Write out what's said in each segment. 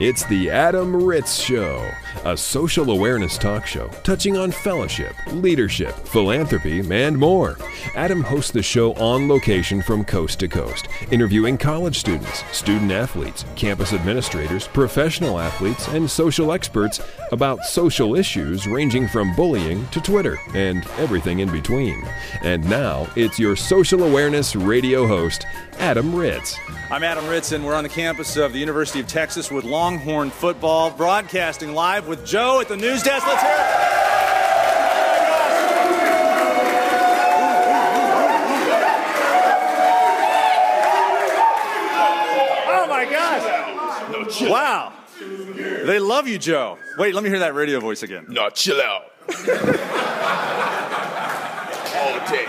It's the Adam Ritz Show, a social awareness talk show touching on fellowship, leadership, philanthropy, and more. Adam hosts the show on location from coast to coast, interviewing college students, student athletes, campus administrators, professional athletes, and social experts about social issues ranging from bullying to Twitter and everything in between. And now, it's your social awareness radio host, Adam Ritz. I'm Adam Ritz, and we're on the campus of the University of Texas with Longhorn football, broadcasting live with Joe at the news desk. Let's hear it. Oh my gosh! Wow, they love you, Joe. Wait, let me hear that radio voice again. No, chill out. All day.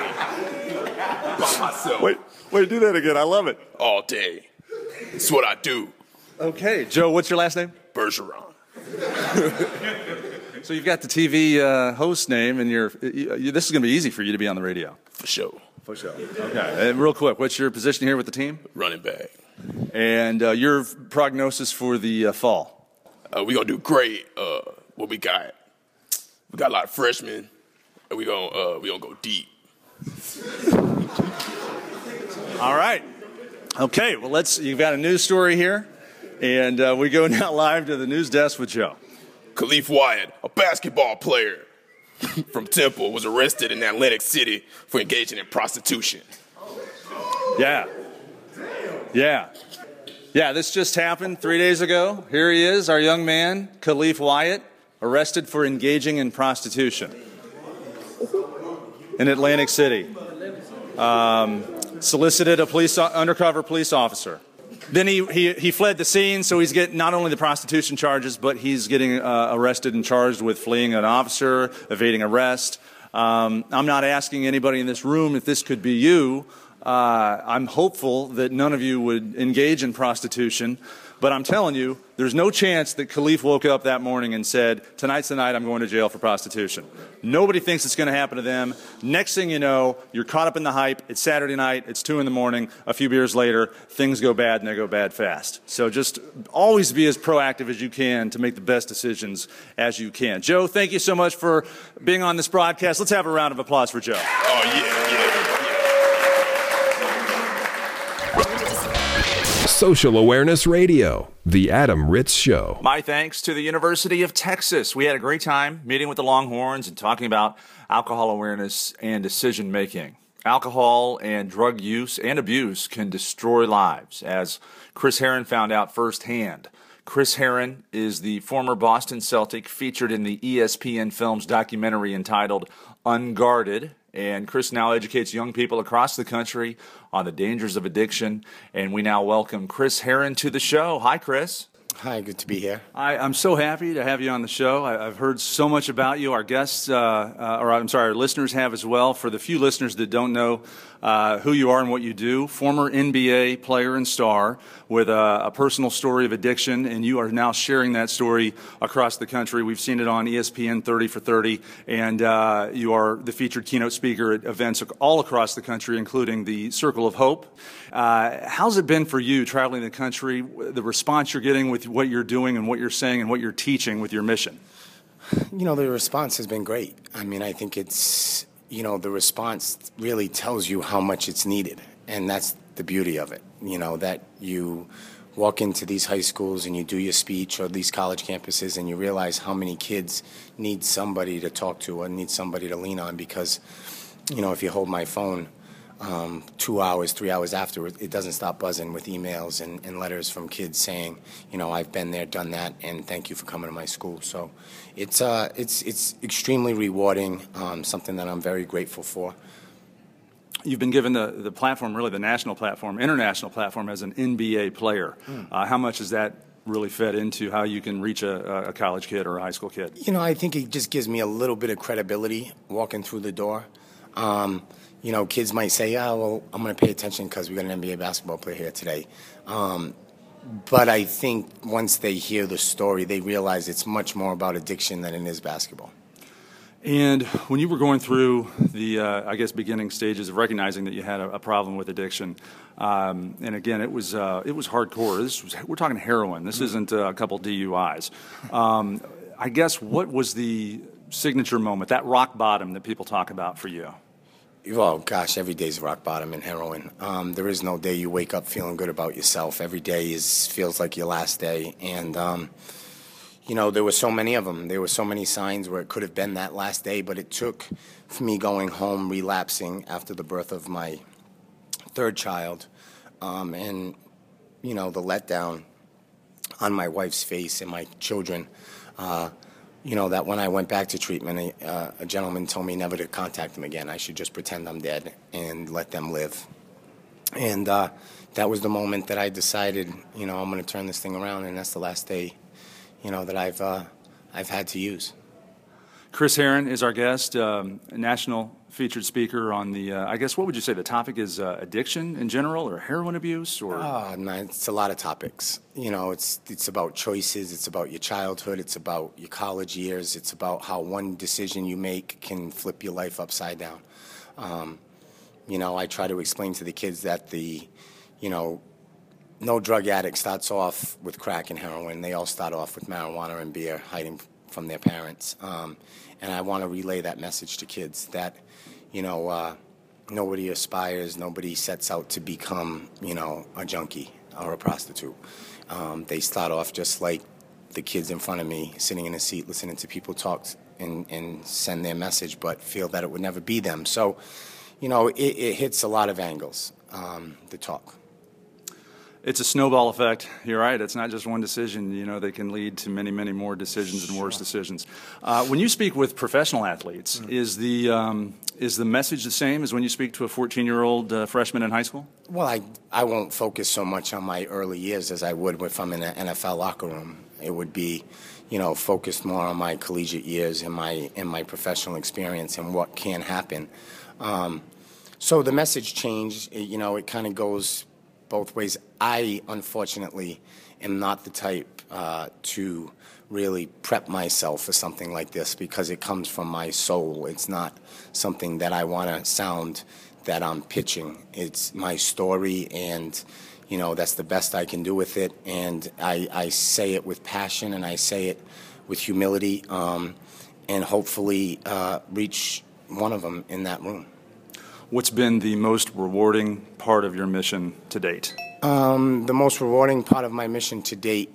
By myself. Wait, wait, do that again. I love it. All day. It's what I do. Okay, Joe, what's your last name? Bergeron. So you've got the TV uh, host name, and you're, you, you, this is going to be easy for you to be on the radio. For sure. For sure. Okay. And real quick, what's your position here with the team? Running back. And uh, your prognosis for the uh, fall? Uh, we gonna do great. Uh, what we got? We got a lot of freshmen. And we gonna uh, we gonna go deep. All right. Okay. Well, let's. You've got a news story here, and uh, we go now live to the news desk with Joe. Khalif Wyatt, a basketball player from Temple, was arrested in Atlantic City for engaging in prostitution. Yeah. Yeah. Yeah, this just happened three days ago. Here he is, our young man, Khalif Wyatt, arrested for engaging in prostitution in Atlantic City. Um, solicited a police undercover police officer. Then he, he, he fled the scene, so he's getting not only the prostitution charges, but he's getting uh, arrested and charged with fleeing an officer, evading arrest. Um, I'm not asking anybody in this room if this could be you. Uh, I'm hopeful that none of you would engage in prostitution, but I'm telling you, there's no chance that Khalif woke up that morning and said, Tonight's the night I'm going to jail for prostitution. Nobody thinks it's going to happen to them. Next thing you know, you're caught up in the hype. It's Saturday night, it's 2 in the morning. A few beers later, things go bad and they go bad fast. So just always be as proactive as you can to make the best decisions as you can. Joe, thank you so much for being on this broadcast. Let's have a round of applause for Joe. Oh yeah, yeah. Social Awareness Radio, The Adam Ritz Show. My thanks to the University of Texas. We had a great time meeting with the Longhorns and talking about alcohol awareness and decision making. Alcohol and drug use and abuse can destroy lives, as Chris Herren found out firsthand. Chris Herren is the former Boston Celtic featured in the ESPN Films documentary entitled Unguarded. And Chris now educates young people across the country on the dangers of addiction. And we now welcome Chris Herren to the show. Hi, Chris. Hi, good to be here. I, I'm so happy to have you on the show. I, I've heard so much about you. Our guests, uh, uh, or I'm sorry, our listeners have as well. For the few listeners that don't know uh, who you are and what you do, former NBA player and star with a, a personal story of addiction, and you are now sharing that story across the country. We've seen it on ESPN 30 for 30, and uh, you are the featured keynote speaker at events all across the country, including the Circle of Hope. Uh, how's it been for you traveling the country, the response you're getting with what you're doing and what you're saying and what you're teaching with your mission? You know, the response has been great. I mean, I think it's, you know, the response really tells you how much it's needed. And that's the beauty of it, you know, that you walk into these high schools and you do your speech or these college campuses and you realize how many kids need somebody to talk to or need somebody to lean on because, you know, if you hold my phone, um, two hours, three hours after, it doesn't stop buzzing with emails and, and letters from kids saying, you know, I've been there, done that, and thank you for coming to my school. So it's, uh, it's, it's extremely rewarding, um, something that I'm very grateful for. You've been given the, the platform, really the national platform, international platform, as an NBA player. Uh, how much has that really fed into how you can reach a, a college kid or a high school kid? You know, I think it just gives me a little bit of credibility walking through the door. Um, you know, kids might say, "Oh, well, I'm going to pay attention because we got an NBA basketball player here today." Um, but I think once they hear the story, they realize it's much more about addiction than it is basketball. And when you were going through the, uh, I guess, beginning stages of recognizing that you had a, a problem with addiction, um, and again, it was uh, it was hardcore. This was, we're talking heroin. This isn't uh, a couple DUIs. Um, I guess what was the signature moment, that rock bottom that people talk about for you? Well, gosh, every day's rock bottom in heroin. Um, there is no day you wake up feeling good about yourself. Every day is feels like your last day, and um, you know, there were so many of them. There were so many signs where it could have been that last day, but it took for me going home, relapsing after the birth of my third child, um, and, you know, the letdown on my wife's face and my children. Uh, you know, that when I went back to treatment, a, uh, a gentleman told me never to contact them again. I should just pretend I'm dead and let them live. And uh, that was the moment that I decided, you know, I'm going to turn this thing around, and that's the last day you know, that I've, uh, I've had to use. Chris Herren is our guest, um, national featured speaker on the, uh, I guess, what would you say the topic is uh, addiction in general or heroin abuse or? Oh, it's a lot of topics. You know, it's, it's about choices, it's about your childhood, it's about your college years, it's about how one decision you make can flip your life upside down. Um, you know, I try to explain to the kids that the, you know, no drug addict starts off with crack and heroin. They all start off with marijuana and beer, hiding from their parents. Um, and I want to relay that message to kids that, you know, uh, nobody aspires, nobody sets out to become, you know, a junkie or a prostitute. Um, they start off just like the kids in front of me, sitting in a seat, listening to people talk and, and send their message, but feel that it would never be them. So, you know, it, it hits a lot of angles, um, the talk it's a snowball effect. You're right. It's not just one decision. You know, they can lead to many, many more decisions and worse decisions. Uh, when you speak with professional athletes, mm-hmm. is the um, is the message the same as when you speak to a 14 year old uh, freshman in high school? Well, I I won't focus so much on my early years as I would if I'm in an NFL locker room. It would be, you know, focused more on my collegiate years and my and my professional experience and what can happen. Um, so the message changed. You know, it kind of goes both ways. I, unfortunately, am not the type uh, to really prep myself for something like this because it comes from my soul. It's not something that I want to sound that I'm pitching. It's my story, and you know that's the best I can do with it. And I, I say it with passion, and I say it with humility, um, and hopefully uh, reach one of them in that room. What's been the most rewarding part of your mission to date? Um, the most rewarding part of my mission to date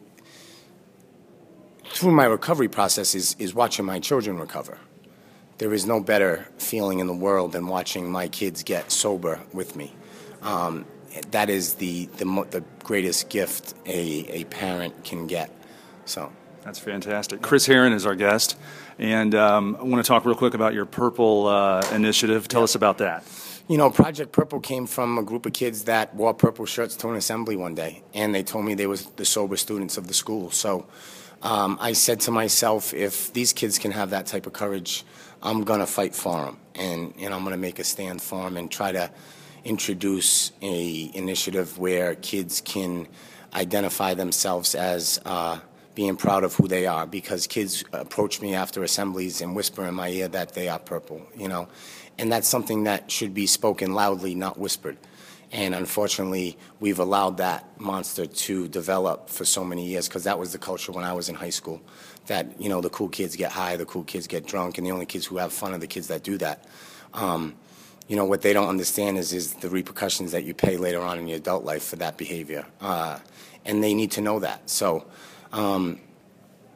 through my recovery process is, is watching my children recover. There is no better feeling in the world than watching my kids get sober with me. Um, that is the, the, the greatest gift a, a parent can get. So. That's fantastic. Chris Herren is our guest, and um, I want to talk real quick about your Purple uh, initiative. Tell us about that. You know, Project Purple came from a group of kids that wore purple shirts to an assembly one day, and they told me they was the sober students of the school. So um, I said to myself, if these kids can have that type of courage, I'm gonna fight for them, and and I'm gonna make a stand for them and try to introduce a initiative where kids can identify themselves as. Uh, being proud of who they are because kids approach me after assemblies and whisper in my ear that they are purple, you know and that's something that should be spoken loudly, not whispered. And unfortunately, we've allowed that monster to develop for so many years because that was the culture when I was in high school. That you know, the cool kids get high, the cool kids get drunk, and the only kids who have fun are the kids that do that. Um, you know, what they don't understand is is the repercussions that you pay later on in your adult life for that behavior, uh, and they need to know that. So. Um,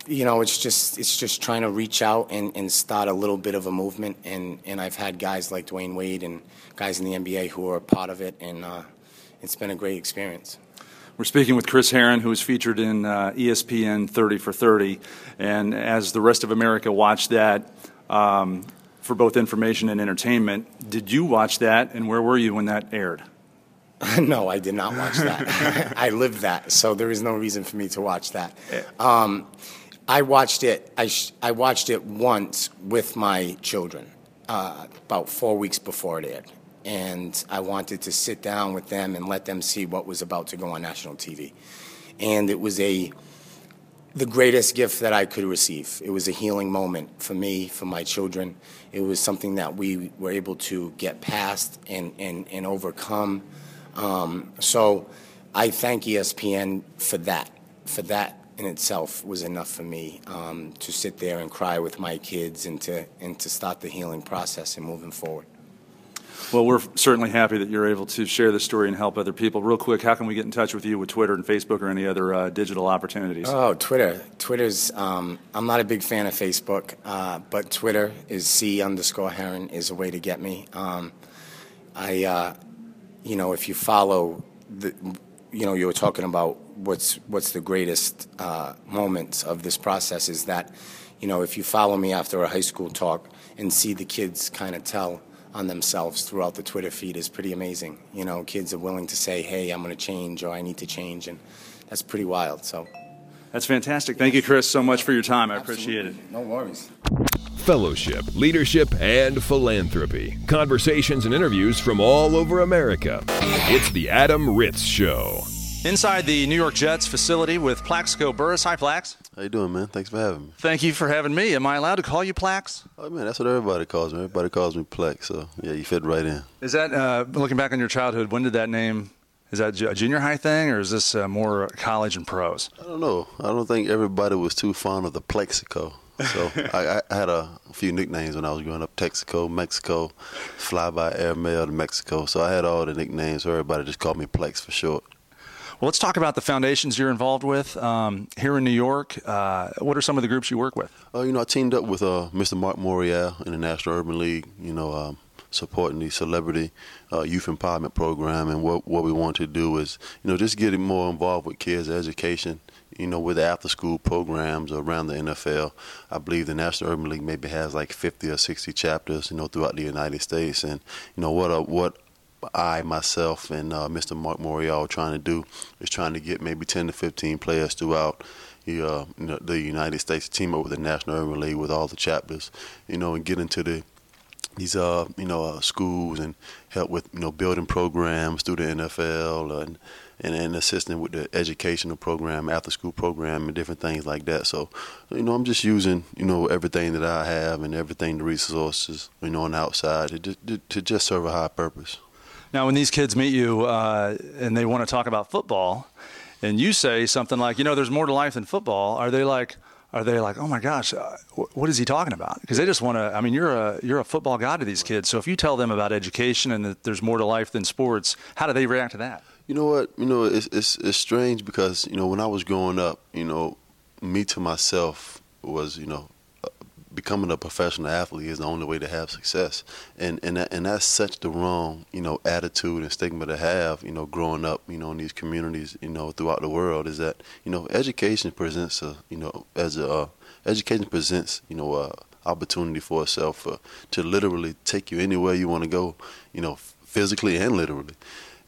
you know, it's just it's just trying to reach out and, and start a little bit of a movement. And, and I've had guys like Dwyane Wade and guys in the NBA who are a part of it, and uh, it's been a great experience. We're speaking with Chris Herren, who was featured in uh, ESPN 30 for 30. And as the rest of America watched that um, for both information and entertainment, did you watch that, and where were you when that aired? no, I did not watch that. I lived that, so there is no reason for me to watch that. Um, I watched it. I, sh- I watched it once with my children, uh, about four weeks before it aired, and I wanted to sit down with them and let them see what was about to go on national TV, and it was a the greatest gift that I could receive. It was a healing moment for me, for my children. It was something that we were able to get past and, and, and overcome. Um, so I thank ESPN for that. For that in itself was enough for me um, to sit there and cry with my kids and to, and to start the healing process and moving forward. Well, we're certainly happy that you're able to share this story and help other people. Real quick, how can we get in touch with you with Twitter and Facebook or any other uh, digital opportunities? Oh, Twitter. Twitter's, um, I'm not a big fan of Facebook, uh, but Twitter is C underscore Herren is a way to get me. Um, I, uh, you know, if you follow the, you know, you were talking about what's what's the greatest uh, moments of this process is that, you know, if you follow me after a high school talk and see the kids kind of tell on themselves throughout the Twitter feed is pretty amazing. You know, kids are willing to say, "Hey, I'm going to change," or "I need to change," and that's pretty wild. So. That's fantastic. Thank you, Chris, so much for your time. I Absolutely. appreciate it. No worries. Fellowship, leadership, and philanthropy. Conversations and interviews from all over America. It's the Adam Ritz Show. Inside the New York Jets facility with Plaxico Burress. Hi, Plax. How you doing, man? Thanks for having me. Thank you for having me. Am I allowed to call you Plax? Oh man, that's what everybody calls me. Everybody calls me Plex. So yeah, you fit right in. Is that uh, looking back on your childhood? When did that name? Is that a junior high thing, or is this uh, more college and pros? I don't know. I don't think everybody was too fond of the Plexico. So I, I, had a few nicknames when I was growing up: Texaco, Mexico, Fly by Air Mail to Mexico. So I had all the nicknames. So everybody just called me Plex for short. Well, let's talk about the foundations you're involved with um, here in New York. Uh, what are some of the groups you work with? Uh, you know, I teamed up with uh, Mr. Mark Morial in the National Urban League. You know, um, supporting the celebrity uh, youth empowerment program, and what what we want to do is, you know, just getting more involved with kids' education. You know, with after school programs around the NFL, I believe the National Urban League maybe has like 50 or 60 chapters, you know, throughout the United States. And you know what a, what I myself and uh, Mr. Mark Morial are trying to do is trying to get maybe 10 to 15 players throughout the, uh, you know, the United States team up with the National Urban League with all the chapters, you know, and get into the these uh you know uh, schools and help with you know building programs through the NFL and and, and assisting with the educational program, after school program, and different things like that. So, you know, I'm just using you know everything that I have and everything the resources you know on the outside to just, to just serve a high purpose. Now, when these kids meet you uh, and they want to talk about football, and you say something like, you know, there's more to life than football, are they like, are they like, oh my gosh, uh, what is he talking about? Because they just want to. I mean, you're a you're a football guy to these kids. So if you tell them about education and that there's more to life than sports, how do they react to that? You know what? You know, it's it's, it's strange because you know when I was growing up, you know, me to myself was you know becoming a professional athlete is the only way to have success, and and that, and that's such the wrong you know attitude and stigma to have. You know, growing up, you know, in these communities, you know, throughout the world, is that you know education presents a you know as a uh, education presents you know a opportunity for itself uh, to literally take you anywhere you want to go, you know, physically and literally.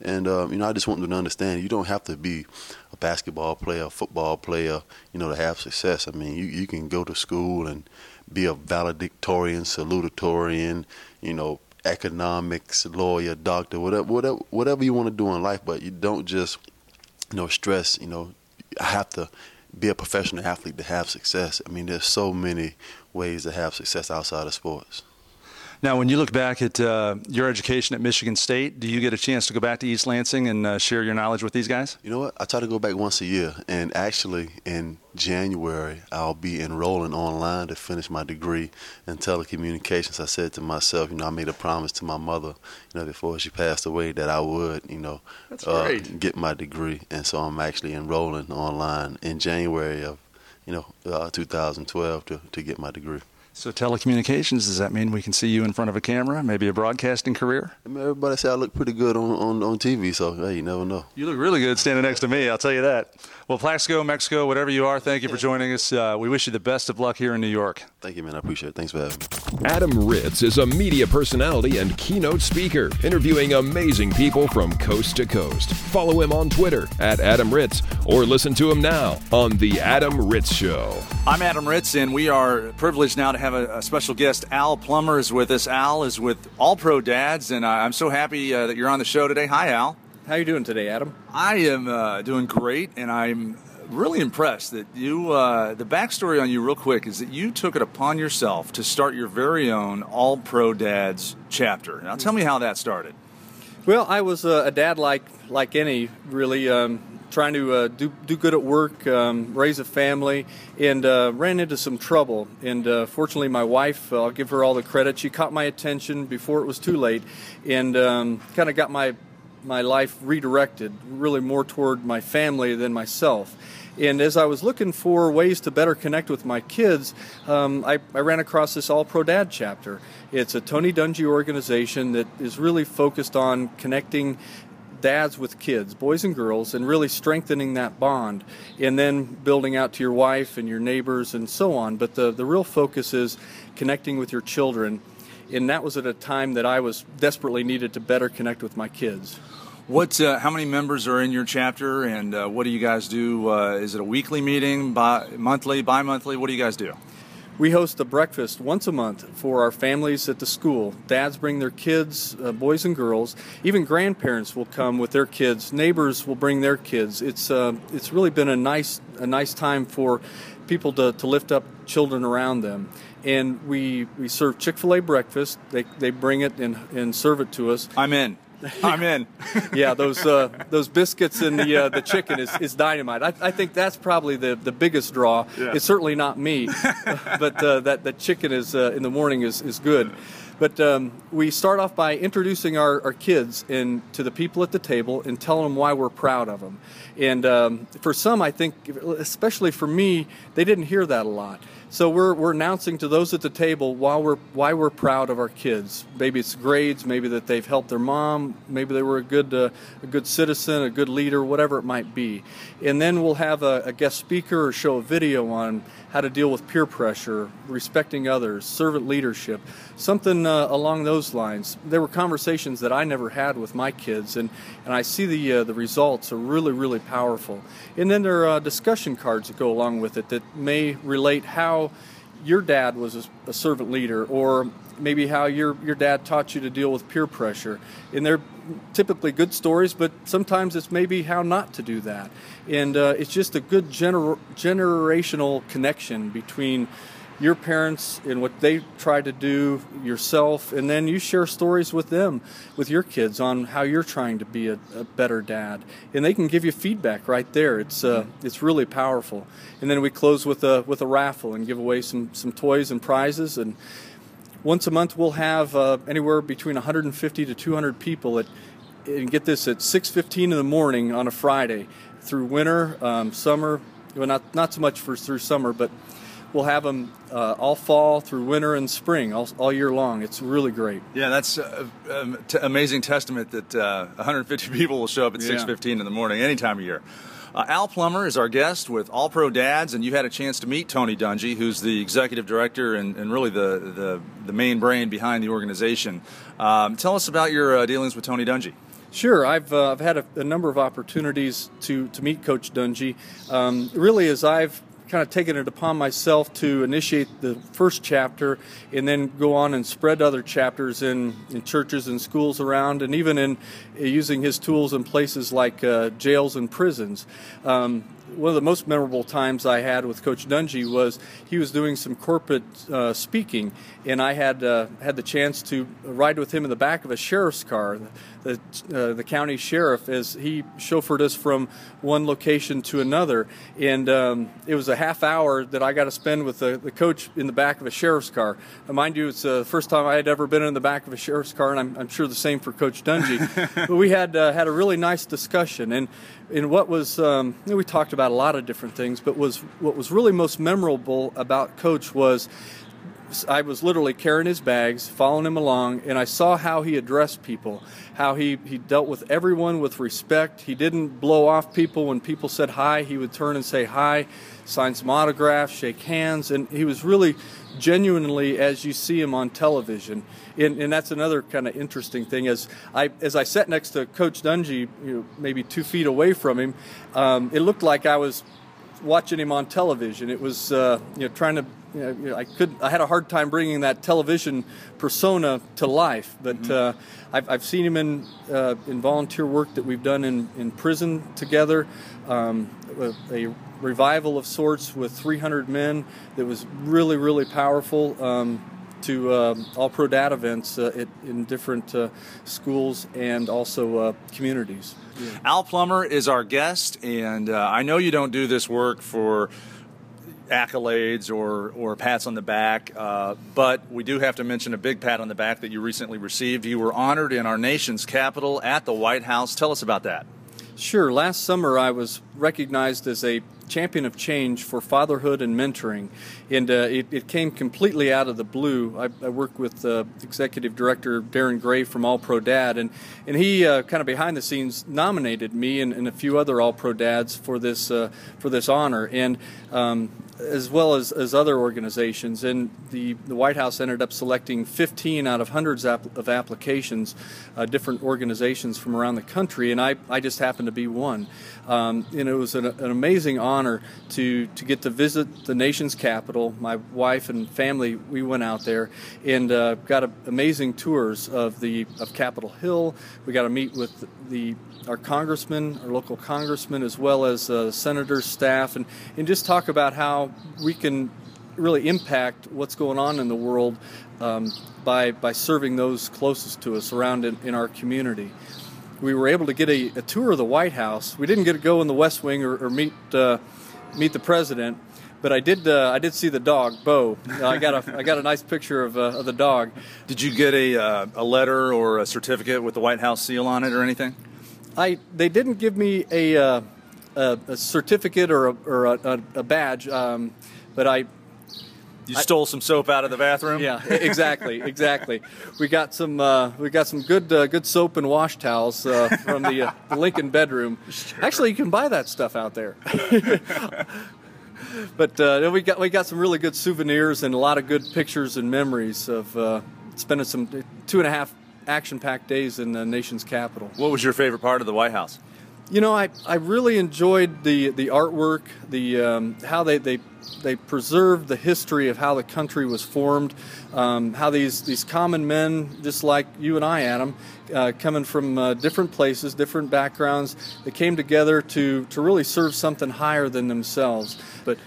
And um, you know, I just want them to understand you don't have to be a basketball player, a football player, you know, to have success. I mean, you you can go to school and be a valedictorian, salutatorian, you know, economics, lawyer, doctor, whatever, whatever, whatever you want to do in life. But you don't just, you know, stress. You know, I have to be a professional athlete to have success. I mean, there's so many ways to have success outside of sports. Now, when you look back at uh, your education at Michigan State, do you get a chance to go back to East Lansing and uh, share your knowledge with these guys? You know what? I try to go back once a year, and actually in January I'll be enrolling online to finish my degree in telecommunications. I said to myself, you know, I made a promise to my mother, you know, before she passed away that I would, you know, uh, get my degree, and so I'm actually enrolling online in January of, you know, uh, 2012 to to get my degree. So telecommunications, does that mean we can see you in front of a camera? Maybe a broadcasting career? I mean, everybody say I look pretty good on, on, on TV, so hey, you never know. You look really good standing next to me, I'll tell you that. Well, Plaxico, Mexico, whatever you are, thank you for joining us. Uh, we wish you the best of luck here in New York. Thank you, man. I appreciate it. Thanks for having me. Adam Ritz is a media personality and keynote speaker, interviewing amazing people from coast to coast. Follow him on Twitter at Adam Ritz or listen to him now on The Adam Ritz Show. I'm Adam Ritz, and we are privileged now to have a, a special guest. Al Plummer is with us. Al is with All Pro Dads, and I'm so happy uh, that you're on the show today. Hi, Al. How are you doing today, Adam? I am uh, doing great, and I'm really impressed that you. Uh, the backstory on you, real quick, is that you took it upon yourself to start your very own All Pro Dads chapter. Now, tell me how that started. Well, I was a, a dad like like any really. Um, trying to uh, do do good at work, um, raise a family, and uh, ran into some trouble. And uh, fortunately, my wife, I'll give her all the credit. She caught my attention before it was too late, and um, kind of got my my life redirected, really more toward my family than myself. And as I was looking for ways to better connect with my kids, um, I, I, ran across this All Pro Dad chapter. It's a Tony Dungy organization that is really focused on connecting dads with kids, boys and girls, and really strengthening that bond, and then building out to your wife and your neighbors and so on. But the, the real focus is connecting with your children. And that was at a time that I was desperately needed to better connect with my kids. What? Uh, how many members are in your chapter, and uh, what do you guys do? Uh, is it a weekly meeting, bi- monthly, bi-monthly? What do you guys do? We host a breakfast once a month for our families at the school. Dads bring their kids, uh, boys and girls. Even grandparents will come with their kids. Neighbors will bring their kids. It's uh, it's really been a nice a nice time for people to, to lift up children around them. And we, we serve Chick fil A breakfast. They, they bring it and, and serve it to us. I'm in. I'm in. yeah, those uh, those biscuits and the uh, the chicken is, is dynamite. I, I think that's probably the, the biggest draw. Yeah. It's certainly not me, but uh, that that chicken is uh, in the morning is, is good. But um, we start off by introducing our, our kids and to the people at the table and telling them why we're proud of them. And um, for some, I think, especially for me, they didn't hear that a lot. So we're, we're announcing to those at the table why we're why we're proud of our kids. Maybe it's grades, maybe that they've helped their mom, maybe they were a good uh, a good citizen, a good leader, whatever it might be. And then we'll have a, a guest speaker or show a video on how to deal with peer pressure, respecting others, servant leadership, something uh, along those lines. There were conversations that I never had with my kids, and, and I see the uh, the results are really really powerful. And then there are uh, discussion cards that go along with it that may relate how your dad was a, a servant leader, or maybe how your your dad taught you to deal with peer pressure. And they're typically good stories, but sometimes it's maybe how not to do that. And uh, it's just a good gener- generational connection between your parents and what they try to do yourself and then you share stories with them with your kids on how you're trying to be a, a better dad. And they can give you feedback right there. It's uh, it's really powerful. And then we close with a with a raffle and give away some some toys and prizes. And once a month we'll have uh, anywhere between 150 to 200 people at and get this at 6:15 in the morning on a Friday through winter, um, summer. Well, not not so much for through summer, but we'll have them uh, all fall through winter and spring, all, all year long. It's really great. Yeah, that's uh, um, t- amazing testament that uh, 150 people will show up at yeah. 6:15 in the morning any time of year. Uh, Al Plummer is our guest with All Pro Dads, and you've had a chance to meet Tony Dungy, who's the executive director and, and really the, the, the, main brain behind the organization. Um, tell us about your uh, dealings with Tony Dungy. Sure, I've uh, I've had a, a, number of opportunities to to meet Coach Dungy. Um, really, as I've kind of taken it upon myself to initiate the first chapter and then go on and spread other chapters in, in churches and schools around, and even in uh, using his tools in places like uh, jails and prisons. Um, one of the most memorable times I had with Coach Dungy was he was doing some corporate uh, speaking, and I had uh, had the chance to ride with him in the back of a sheriff's car, the uh, the county sheriff, as he chauffeured us from one location to another, and um, it was a half hour that I got to spend with the, the coach in the back of a sheriff's car. And mind you, it's the first time I had ever been in the back of a sheriff's car, and I'm, I'm sure the same for Coach Dungy. but we had uh, had a really nice discussion, and and what was um, you know, we talked about a lot of different things, but was what was really most memorable about Coach was I was literally carrying his bags, following him along, and I saw how he addressed people, how he, he dealt with everyone with respect. He didn't blow off people when people said hi. He would turn and say hi, sign some autographs, shake hands, and he was really genuinely as you see him on television. And, and that's another kind of interesting thing. As I as I sat next to Coach Dungy, you know, maybe two feet away from him, um, it looked like I was watching him on television. It was uh, you know trying to you know, I could I had a hard time bringing that television persona to life, but mm-hmm. uh, I've, I've seen him in uh, in volunteer work that we've done in, in prison together. Um, a, a, revival of sorts with 300 men that was really really powerful. Um, to uh, all pro dad events uh, it, in different uh, schools and also uh, communities. Yeah. Al Plummer is our guest, and uh, I know you don't do this work for accolades or, or pats on the back, uh, but we do have to mention a big pat on the back that you recently received. You were honored in our nation's capital at the White House. Tell us about that. Sure. Last summer, I was recognized as a champion of change for fatherhood and mentoring, and uh, it, it, came completely out of the blue. I, I work with uh, executive director Darren Gray from All Pro Dad, and and he uh, kind of behind the scenes nominated me and, and, a few other All Pro Dads for this uh, for this honor, and um, as well as, as other organizations. And the, the White House ended up selecting 15 out of hundreds of applications, uh, different organizations from around the country, and I, I just happened to be one. Um, and it was an, an, amazing honor to, to get to visit the nation's capital. My wife and family, we went out there and uh, got a, amazing tours of the of Capitol Hill. We got to meet with the our congressmen, our local congressmen, as well as uh, senators, staff, and, and just talk about how we can really impact what's going on in the world um, by, by serving those closest to us around in, in our community we were able to get a, a, tour of the White House. We didn't get to go in the West Wing or, or meet uh, meet the president, but I did uh, I did see the dog Bo. I got a I got a nice picture of, uh, of the dog. Did you get a uh, a letter or a certificate with the White House seal on it or anything? I they didn't give me a uh, a, a, certificate or a, or a, a badge, um, but I you stole some soap out of the bathroom. Yeah, exactly, exactly. We got some uh, we got some good uh, good soap and wash towels uh, from the, uh, the, Lincoln bedroom. Sure. Actually, you can buy that stuff out there. but uh, we got we got some really good souvenirs and a lot of good pictures and memories of uh, spending some two and a half action-packed days in the nation's capital. What was your favorite part of the White House? You know, I, I really enjoyed the the artwork, the um, how they, they they preserved the history of how the country was formed, um, how these these common men, just like you and I, Adam, uh, coming from uh, different places, different backgrounds, they came together to to really serve something higher than themselves. But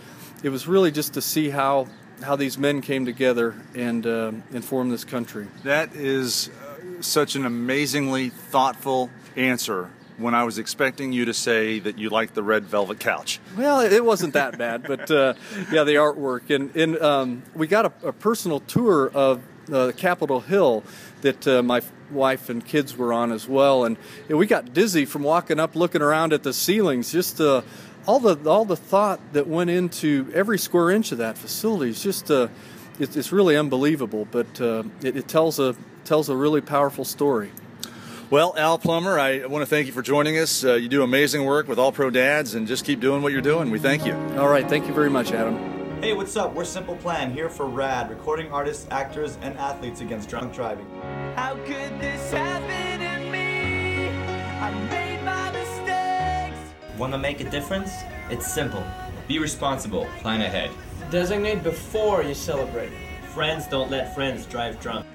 it was really just to see how how these men came together and uh, and formed this country. That is uh, such an amazingly thoughtful answer when I was expecting you to say that you liked the red velvet couch. Well, it wasn't that bad, but uh, yeah, the artwork and and um, we got a, a, personal tour of uh, Capitol Hill that uh, my wife and kids were on as well, and know, we got dizzy from walking up, looking around at the ceilings, just. Uh, all the all the thought that went into every square inch of that facility is just uh, it's, it's really unbelievable. But uh, it, it tells a tells a really powerful story. Well, Al Plummer, I want to thank you for joining us. Uh, you do amazing work with All Pro Dads, and just keep doing what you're doing. We thank you. All right, thank you very much, Adam. Hey, what's up? We're Simple Plan here for RAD, recording artists, actors, and athletes against drunk driving. How could this happen to me? I made my mistakes. Want to make a difference? It's simple. Be responsible. Plan ahead. Designate before you celebrate. Friends don't let friends drive drunk.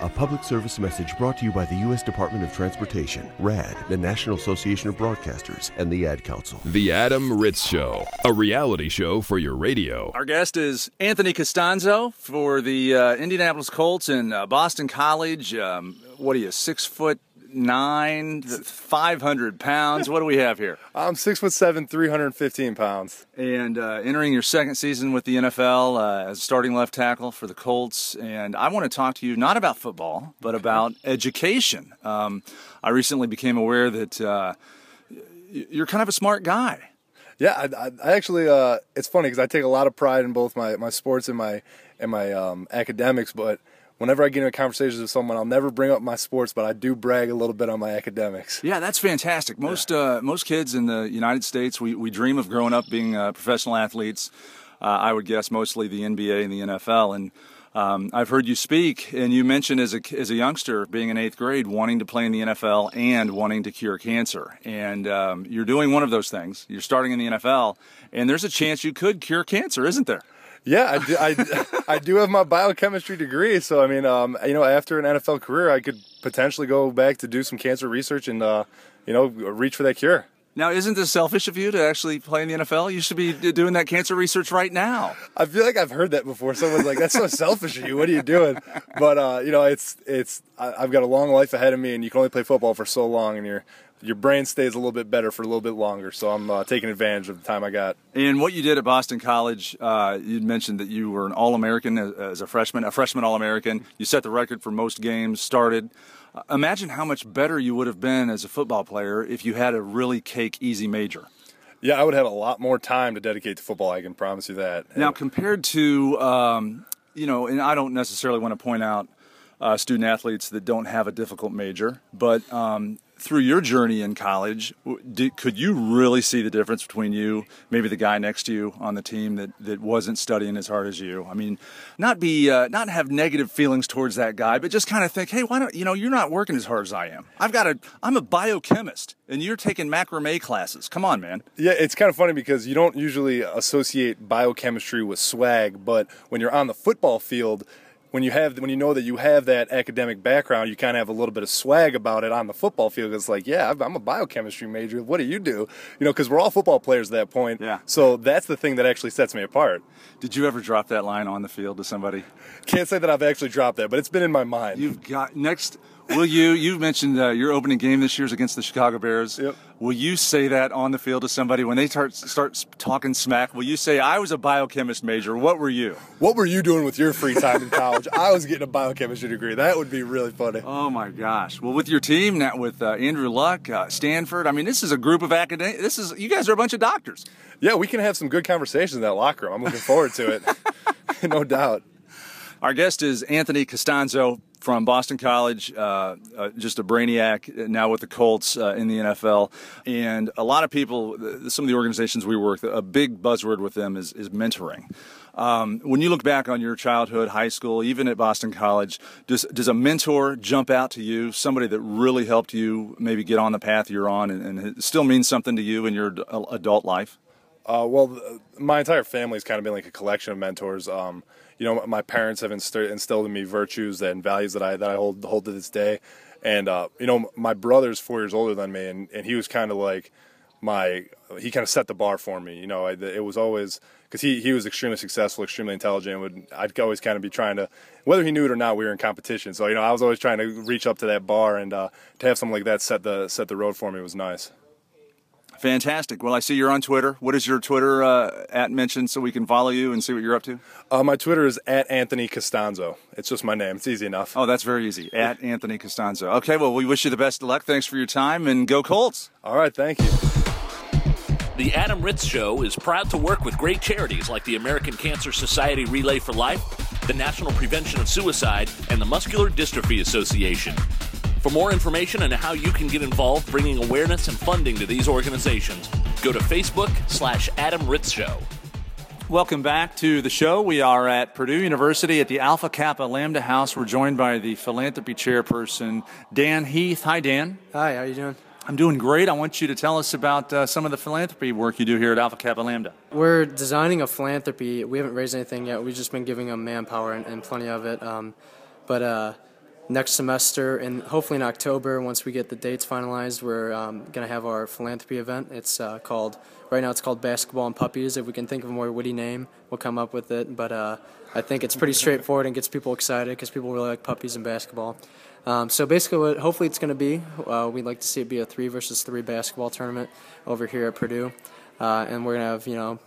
A public service message brought to you by the U.S. Department of Transportation, RAD, the National Association of Broadcasters, and the Ad Council. The Adam Ritz Show, a reality show for your radio. Our guest is Anthony Castonzo for the uh, Indianapolis Colts and uh, Boston College. Um, what are you, six foot nine, 500 pounds. What do we have here? I'm six foot seven, 315 pounds. And uh, entering your second season with the NFL uh, as starting left tackle for the Colts. And I want to talk to you not about football, but about education. Um, I recently became aware that uh, you're kind of a smart guy. Yeah, I, I actually, uh, it's funny because I take a lot of pride in both my, my sports and my and my um, academics, but whenever I get into conversations with someone, I'll never bring up my sports, but I do brag a little bit on my academics. Yeah, that's fantastic. Most yeah. uh, most kids in the United States, we, we dream of growing up being uh, professional athletes. Uh, I would guess mostly the NBA and the NFL, and Um, I've heard you speak, and you mentioned as a, as a youngster, being in eighth grade, wanting to play in the NFL and wanting to cure cancer. And um, you're doing one of those things. You're starting in the NFL, and there's a chance you could cure cancer, isn't there? Yeah, I do, I, I do have my biochemistry degree. So, I mean, um, you know, after an NFL career, I could potentially go back to do some cancer research and, uh, you know, reach for that cure. Now, isn't this selfish of you to actually play in the NFL? You should be doing that cancer research right now. I feel like I've heard that before. Someone's like, "That's so selfish of you. What are you doing?" But uh, you know, it's it's I, I've got a long life ahead of me, and you can only play football for so long, and your your brain stays a little bit better for a little bit longer. So I'm uh, taking advantage of the time I got. And what you did at Boston College, uh, you mentioned that you were an All American as, as a freshman, a freshman All American. You set the record for most games started. Uh, imagine how much better you would have been as a football player if you had a really cake easy major. Yeah, I would have a lot more time to dedicate to football. I can promise you that. Now, compared to, um, you know, and I don't necessarily want to point out uh, student athletes that don't have a difficult major, but um, through your journey in college, did, could you really see the difference between you, maybe the guy next to you on the team that, that wasn't studying as hard as you? I mean, not be uh, not have negative feelings towards that guy, but just kind of think, hey, why don't you know you're not working as hard as I am? I've got a I'm a biochemist, and you're taking macrame classes. Come on, man. Yeah, it's kind of funny because you don't usually associate biochemistry with swag, but when you're on the football field when you have when you know that you have that academic background, you kind of have a little bit of swag about it on the football field. It's like, yeah, I'm a biochemistry major. What do you do? You know, because we're all football players at that point. Yeah. So that's the thing that actually sets me apart. Did you ever drop that line on the field to somebody? Can't say that I've actually dropped that, but it's been in my mind. You've got next. Will you? You mentioned uh, your opening game this year is against the Chicago Bears. Yep. Will you say that on the field to somebody when they start start talking smack? Will you say, "I was a biochemist major. What were you?" What were you doing with your free time in college? I was getting a biochemistry degree. That would be really funny. Oh my gosh! Well, with your team now, with uh, Andrew Luck, uh, Stanford. I mean, this is a group of academics. This is you guys are a bunch of doctors. Yeah, we can have some good conversations in that locker room. I'm looking forward to it. no doubt. Our guest is Anthony Castonzo from Boston College, uh, uh, just a brainiac now with the Colts uh, in the NFL. And a lot of people, some of the organizations we work, a big buzzword with them is, is mentoring. Um, when you look back on your childhood, high school, even at Boston College, does, does a mentor jump out to you, somebody that really helped you maybe get on the path you're on and, and still means something to you in your adult life? Uh, well, my entire family's kind of been like a collection of mentors. Um, you know, my parents have instilled in me virtues and values that I that I hold hold to this day. And uh, you know, my brother's four years older than me, and, and he was kind of like my he kind of set the bar for me. You know, I, it was always because he he was extremely successful, extremely intelligent. Would I'd always kind of be trying to, whether he knew it or not, we were in competition. So you know, I was always trying to reach up to that bar, and uh, to have something like that set the set the road for me was nice. Fantastic. Well, I see you're on Twitter. What is your Twitter uh, at mention so we can follow you and see what you're up to? Uh, my Twitter is at Anthony Castonzo. It's just my name. It's easy enough. Oh, that's very easy. At Anthony Castonzo. Okay, well, we wish you the best of luck. Thanks for your time and go Colts. All right, thank you. The Adam Ritz Show is proud to work with great charities like the American Cancer Society Relay for Life, the National Prevention of Suicide, and the Muscular Dystrophy Association. For more information on how you can get involved bringing awareness and funding to these organizations, go to Facebook slash Adam Ritz Show. Welcome back to the show. We are at Purdue University at the Alpha Kappa Lambda House. We're joined by the philanthropy chairperson, Dan Heath. Hi, Dan. Hi, how are you doing? I'm doing great. I want you to tell us about uh, some of the philanthropy work you do here at Alpha Kappa Lambda. We're designing a philanthropy. We haven't raised anything yet. We've just been giving them manpower and, and plenty of it. Um, but uh, next semester and hopefully in October, once we get the dates finalized, we're um, going to have our philanthropy event. It's uh, called, right now it's called Basketball and Puppies. If we can think of a more witty name, we'll come up with it. But uh, I think it's pretty straightforward and gets people excited because people really like puppies and basketball. Um, so basically, what hopefully it's going to be, uh, we'd like to see it be a three versus three basketball tournament over here at Purdue. Uh, and we're going to have, you know,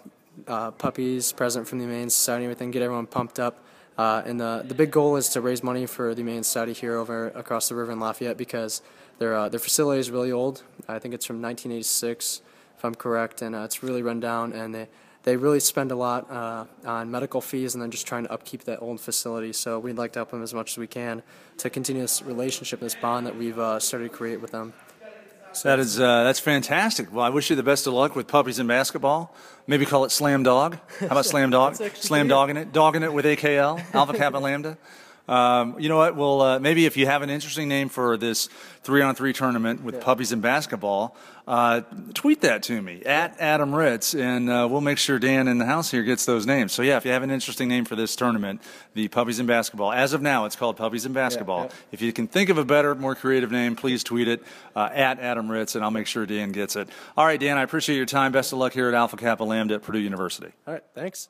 uh, puppies present from the Humane Society, and everything, get everyone pumped up. Uh, and the, the big goal is to raise money for the Humane Society here over across the river in Lafayette because their uh, their facility is really old. I think it's from 1986, if I'm correct, and uh, it's really run down. And they they really spend a lot uh, on medical fees and then just trying to upkeep that old facility. So we'd like to help them as much as we can to continue this relationship, this bond that we've uh, started to create with them. So That is uh, that's fantastic. Well, I wish you the best of luck with puppies and basketball. Maybe call it Slam Dog. How about Slam Dog? Slam. Dogging it, dogging it with AKL, Alpha Kappa Lambda. Um, you know what? Well, uh, maybe if you have an interesting name for this three-on-three tournament with puppies and basketball, uh, tweet that to me at Adam Ritz, and uh, we'll make sure Dan in the house here gets those names. So yeah, if you have an interesting name for this tournament, the puppies and basketball. As of now, it's called puppies and basketball. yeah. If you can think of a better, more creative name, please tweet it uh, at Adam Ritz, and I'll make sure Dan gets it. All right, Dan, I appreciate your time. Best of luck here at Alpha Kappa Lambda at Purdue University. All right, thanks.